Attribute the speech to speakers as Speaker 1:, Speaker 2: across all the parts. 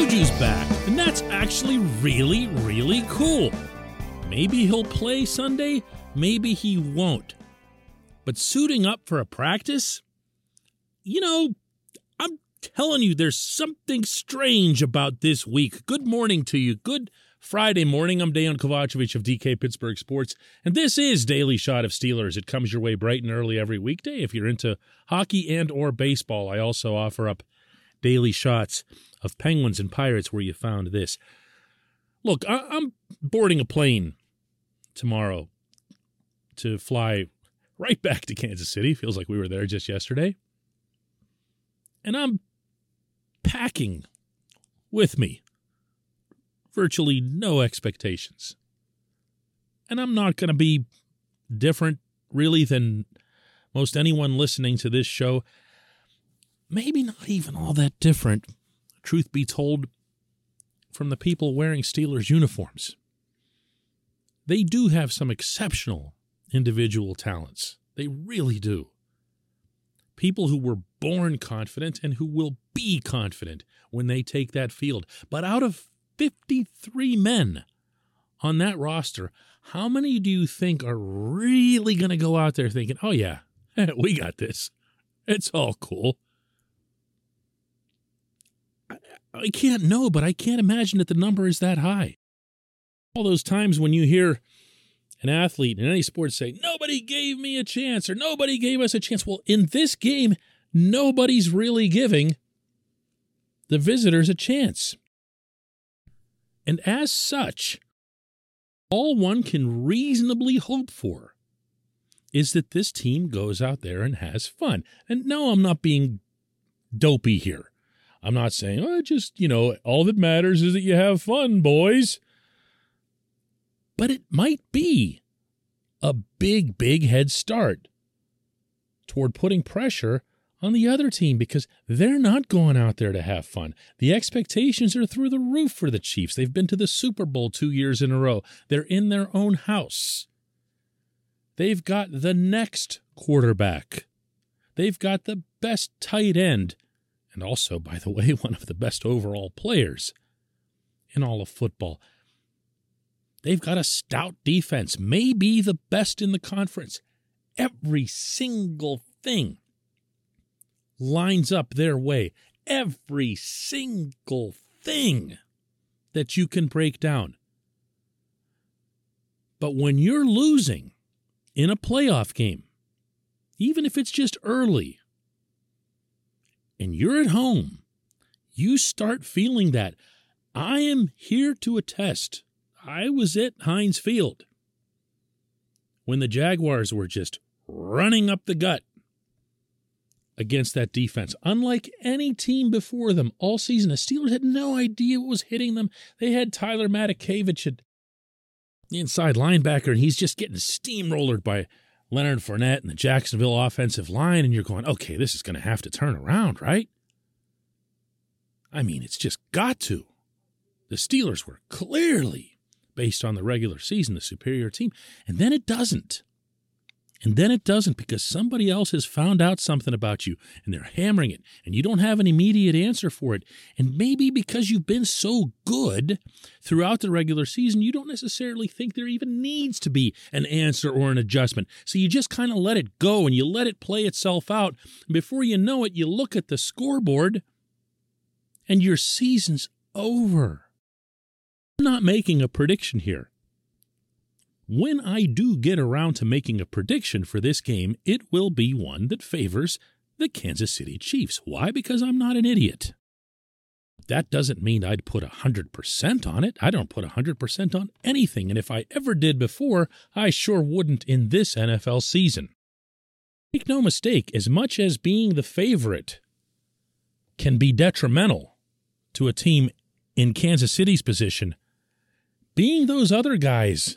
Speaker 1: Juju's back, and that's actually really, really cool. Maybe he'll play Sunday, maybe he won't. But suiting up for a practice? You know, I'm telling you, there's something strange about this week. Good morning to you. Good Friday morning. I'm Dan Kovacevic of DK Pittsburgh Sports, and this is Daily Shot of Steelers. It comes your way bright and early every weekday. If you're into hockey and or baseball, I also offer up daily shots of Penguins and Pirates where you found this. Look, I- I'm boarding a plane tomorrow to fly right back to Kansas City. Feels like we were there just yesterday. And I'm packing with me virtually no expectations. And I'm not going to be different, really, than most anyone listening to this show. Maybe not even all that different, truth be told, from the people wearing Steelers uniforms. They do have some exceptional individual talents. They really do. People who were born confident and who will be confident when they take that field. But out of 53 men on that roster, how many do you think are really going to go out there thinking, oh, yeah, we got this? It's all cool. I, can't know, but I can't imagine that the number is that high. All those times when you hear an athlete in any sport say, nobody gave me a chance or nobody gave us a chance. Well, in this game, nobody's really giving the visitors a chance. And as such, all one can reasonably hope for is that this team goes out there and has fun. And no, I'm not being dopey here. I'm not saying, oh, just, you know, all that matters is that you have fun, boys. But it might be a big, big head start toward putting pressure on the other team because they're not going out there to have fun. The expectations are through the roof for the Chiefs. They've been to the Super Bowl two years in a row, they're in their own house. They've got the next quarterback. They've got the best tight end, and also, by the way, one of the best overall players in all of football. They've got a stout defense, maybe the best in the conference. Every single thing lines up their way. Every single thing that you can break down. But when you're losing in a playoff game, even if it's just early, and you're at home, you start feeling that. I am here to attest. I was at Heinz Field when the Jaguars were just running up the gut against that defense. Unlike any team before them all season, the Steelers had no idea what was hitting them. They had Tyler Matakevich at the inside linebacker, and he's just getting steamrollered by Leonard Fournette and the Jacksonville offensive line, and you're going, okay, this is going to have to turn around, right? I mean, it's just got to. The Steelers were clearly, based on the regular season, the superior team, and then it doesn't. And then it doesn't because somebody else has found out something about you and they're hammering it and you don't have an immediate answer for it. And maybe because you've been so good throughout the regular season, you don't necessarily think there even needs to be an answer or an adjustment. So you just kind of let it go and you let it play itself out. And before you know it, you look at the scoreboard and your season's over. I'm not making a prediction here when I do get around to making a prediction for this game, it will be one that favors the Kansas City Chiefs. Why? Because I'm not an idiot. That doesn't mean I'd put 100% on it. I don't put 100% on anything, and if I ever did before, I sure wouldn't in this NFL season. Make no mistake, as much as being the favorite can be detrimental to a team in Kansas City's position, being those other guys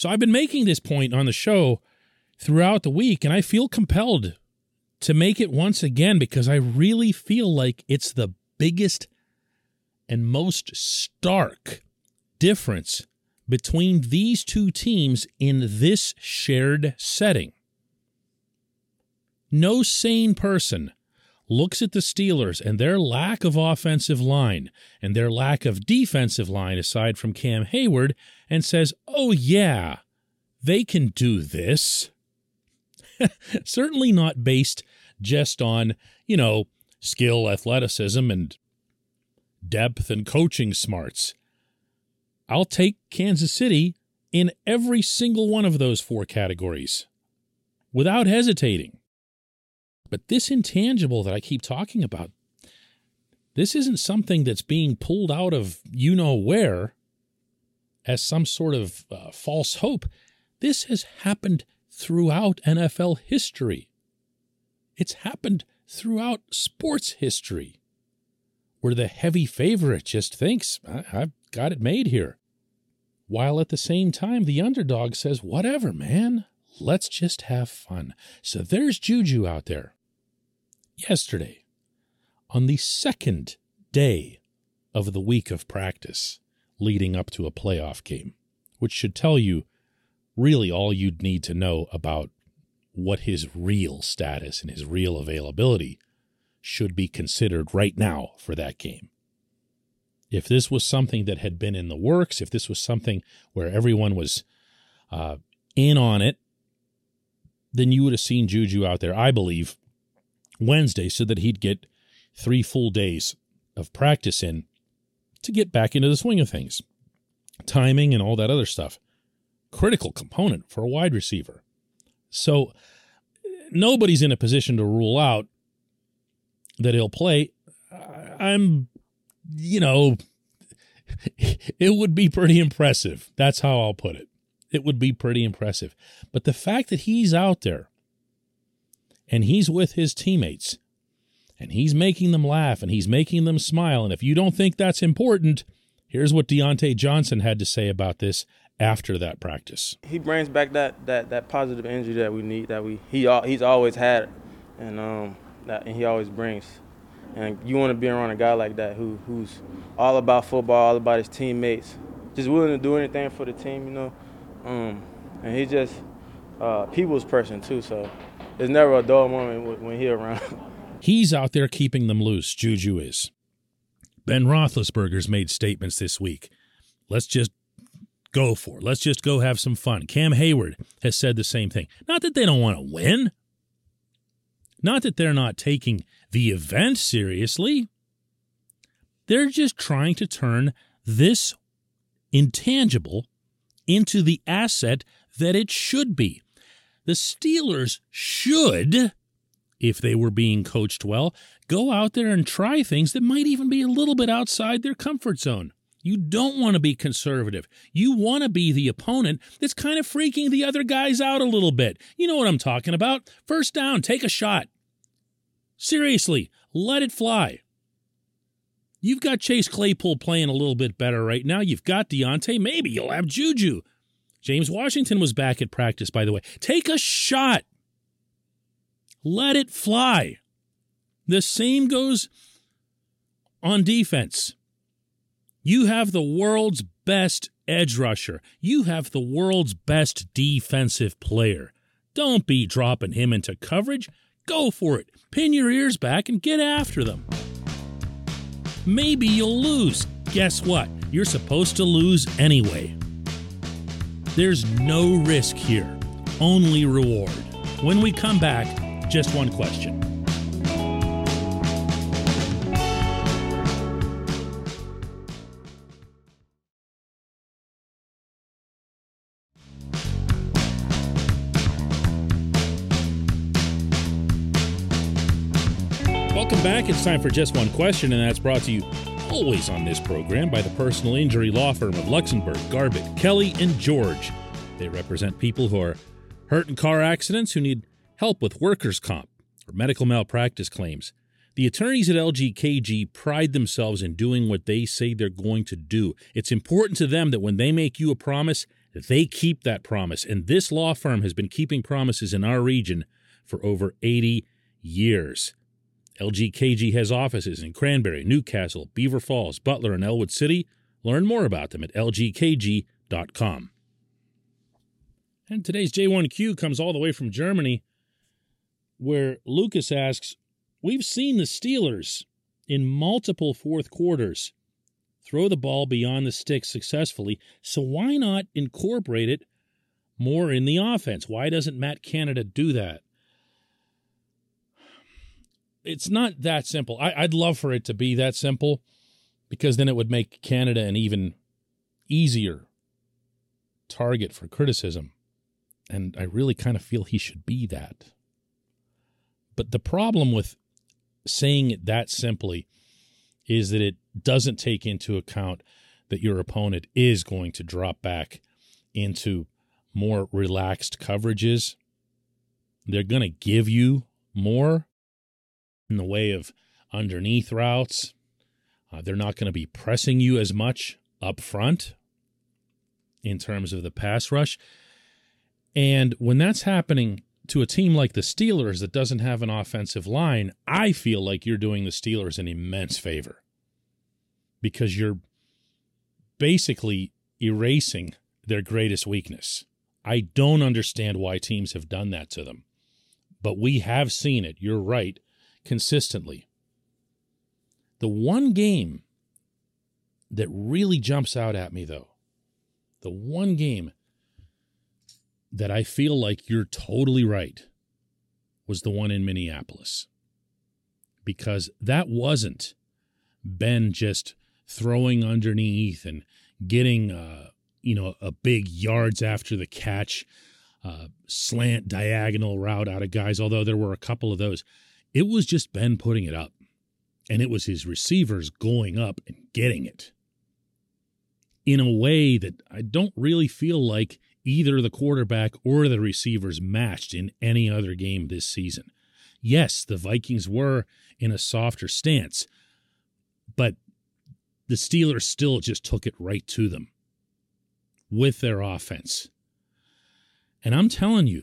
Speaker 1: So I've been making this point on the show throughout the week, and I feel compelled to make it once again because I really feel like it's the biggest and most stark difference between these two teams in this shared setting. No sane person looks at the Steelers and their lack of offensive line and their lack of defensive line aside from Cam Hayward, and says, oh, yeah, they can do this. Certainly not based just on, you know, skill, athleticism, and depth and coaching smarts. I'll take Kansas City in every single one of those four categories without hesitating. But this intangible that I keep talking about, this isn't something that's being pulled out of you know where as some sort of uh, false hope. This has happened throughout NFL history. It's happened throughout sports history, where the heavy favorite just thinks, I- have got it made here. While at the same time, the underdog says, whatever, man, let's just have fun. So there's Juju out there. Yesterday, on the second day of the week of practice leading up to a playoff game, which should tell you really all you'd need to know about what his real status and his real availability should be considered right now for that game. If this was something that had been in the works, if this was something where everyone was uh, in on it, then you would have seen Juju out there, I believe, Wednesday so that he'd get three full days of practice in to get back into the swing of things. Timing and all that other stuff. Critical component for a wide receiver. So nobody's in a position to rule out that he'll play. I'm, you know, it would be pretty impressive. That's how I'll put it. It would be pretty impressive. But the fact that he's out there and he's with his teammates and he's making them laugh and he's making them smile, and if you don't think that's important, here's what Diontae Johnson had to say about this after that practice.
Speaker 2: He brings back that that that positive energy that we need that we he he's always had, and um that and he always brings. And you want to be around a guy like that who who's all about football, all about his teammates, just willing to do anything for the team, you know. Um, and he's just uh, people's person too, so there's never a dull moment when he's around.
Speaker 1: He's out there keeping them loose. Juju is. Ben Roethlisberger's made statements this week. Let's just go for it. Let's just go have some fun. Cam Hayward has said the same thing. Not that they don't want to win, not that they're not taking the event seriously. They're just trying to turn this intangible into the asset that it should be. The Steelers should, if they were being coached well, go out there and try things that might even be a little bit outside their comfort zone. You don't want to be conservative. You want to be the opponent that's kind of freaking the other guys out a little bit. You know what I'm talking about. First down, take a shot. Seriously, let it fly. You've got Chase Claypool playing a little bit better right now. You've got Diontae. Maybe you'll have Juju. James Washington was back at practice, by the way. Take a shot. Let it fly. The same goes on defense. You have the world's best edge rusher. You have the world's best defensive player. Don't be dropping him into coverage. Go for it. Pin your ears back and get after them. Maybe you'll lose. Guess what? You're supposed to lose anyway. There's no risk here, only reward. When we come back, just one question. Welcome back. It's time for just one question, and that's brought to you always on this program by the personal injury law firm of Luxenberg, Garbett, Kelly, and George. They represent people who are hurt in car accidents who need help with workers' comp or medical malpractice claims. The attorneys at LGKG pride themselves in doing what they say they're going to do. It's important to them that when they make you a promise, they keep that promise. And this law firm has been keeping promises in our region for over 80 years. LGKG has offices in Cranberry, New Castle, Beaver Falls, Butler, and Ellwood City. Learn more about them at lgkg.com. And today's J1Q comes all the way from Germany, where Lucas asks We've seen the Steelers in multiple fourth quarters throw the ball beyond the sticks successfully, so why not incorporate it more in the offense? Why doesn't Matt Canada do that? It's not that simple. I, would love for it to be that simple because then it would make Canada an even easier target for criticism. And I really kind of feel he should be that. But the problem with saying it that simply is that it doesn't take into account that your opponent is going to drop back into more relaxed coverages. They're going to give you more in the way of underneath routes. Uh, they're not going to be pressing you as much up front in terms of the pass rush. And when that's happening to a team like the Steelers that doesn't have an offensive line, I feel like you're doing the Steelers an immense favor because you're basically erasing their greatest weakness. I don't understand why teams have done that to them, but we have seen it, you're right, consistently. The one game that really jumps out at me, though, the one game that I feel like you're totally right was the one in Minneapolis. Because that wasn't Ben just throwing underneath and getting, uh, you know, a big yards after the catch, uh, slant diagonal route out of guys, although there were a couple of those. It was just Ben putting it up, and it was his receivers going up and getting it in a way that I don't really feel like either the quarterback or the receivers matched in any other game this season. Yes, the Vikings were in a softer stance, but the Steelers still just took it right to them with their offense. And I'm telling you,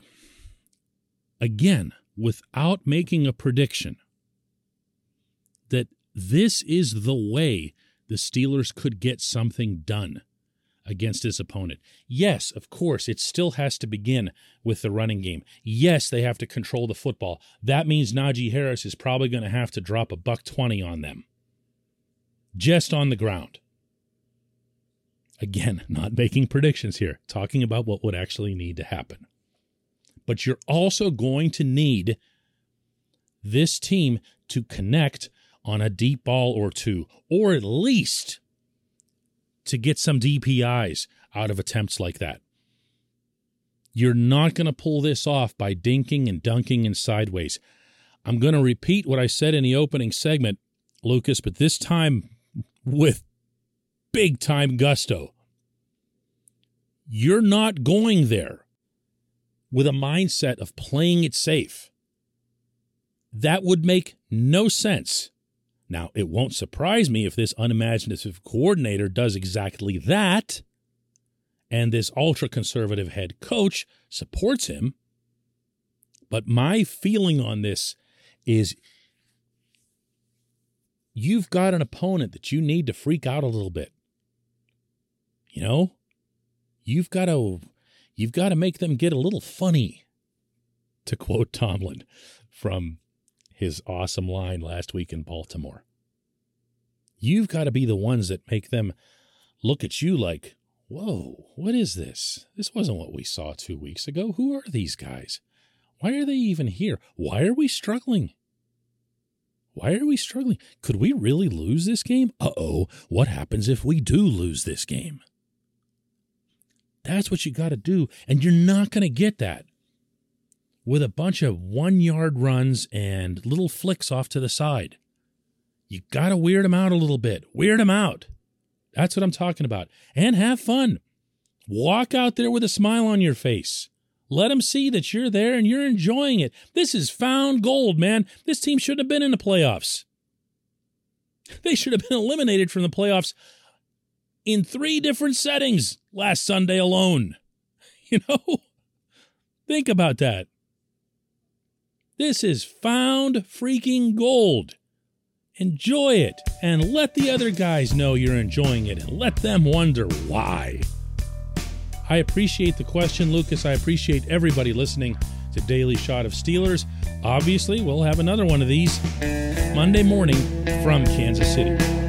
Speaker 1: again, without making a prediction, that this is the way the Steelers could get something done against his opponent. Yes, of course, it still has to begin with the running game. Yes, they have to control the football. That means Najee Harris is probably going to have to drop a buck 20 on them. Just on the ground. Again, not making predictions here, talking about what would actually need to happen. But you're also going to need this team to connect on a deep ball or two, or at least to get some DPIs out of attempts like that. You're not going to pull this off by dinking and dunking and sideways. I'm going to repeat what I said in the opening segment, Lucas, but this time with big time gusto. You're not going there with a mindset of playing it safe. That would make no sense. Now, it won't surprise me if this unimaginative coordinator does exactly that, and this ultra conservative head coach supports him. But my feeling on this is you've got an opponent that you need to freak out a little bit. You know, you've got to you've got to make them get a little funny to quote Tomlin from his awesome line last week in Baltimore. You've got to be the ones that make them look at you like, whoa, what is this? This wasn't what we saw two weeks ago. Who are these guys? Why are they even here? Why are we struggling? Why are we struggling? Could we really lose this game? Uh oh, what happens if we do lose this game? That's what you got to do. And you're not going to get that with a bunch of one yard runs and little flicks off to the side. You got to weird them out a little bit. Weird them out. That's what I'm talking about. And have fun. Walk out there with a smile on your face. Let them see that you're there and you're enjoying it. This is found gold, man. This team shouldn't have been in the playoffs. They should have been eliminated from the playoffs in three different settings last Sunday alone. You know? Think about that. This is found freaking gold. Enjoy it and let the other guys know you're enjoying it and let them wonder why. I appreciate the question, Lucas. I appreciate everybody listening to Daily Shot of Steelers. Obviously, we'll have another one of these Monday morning from Kansas City.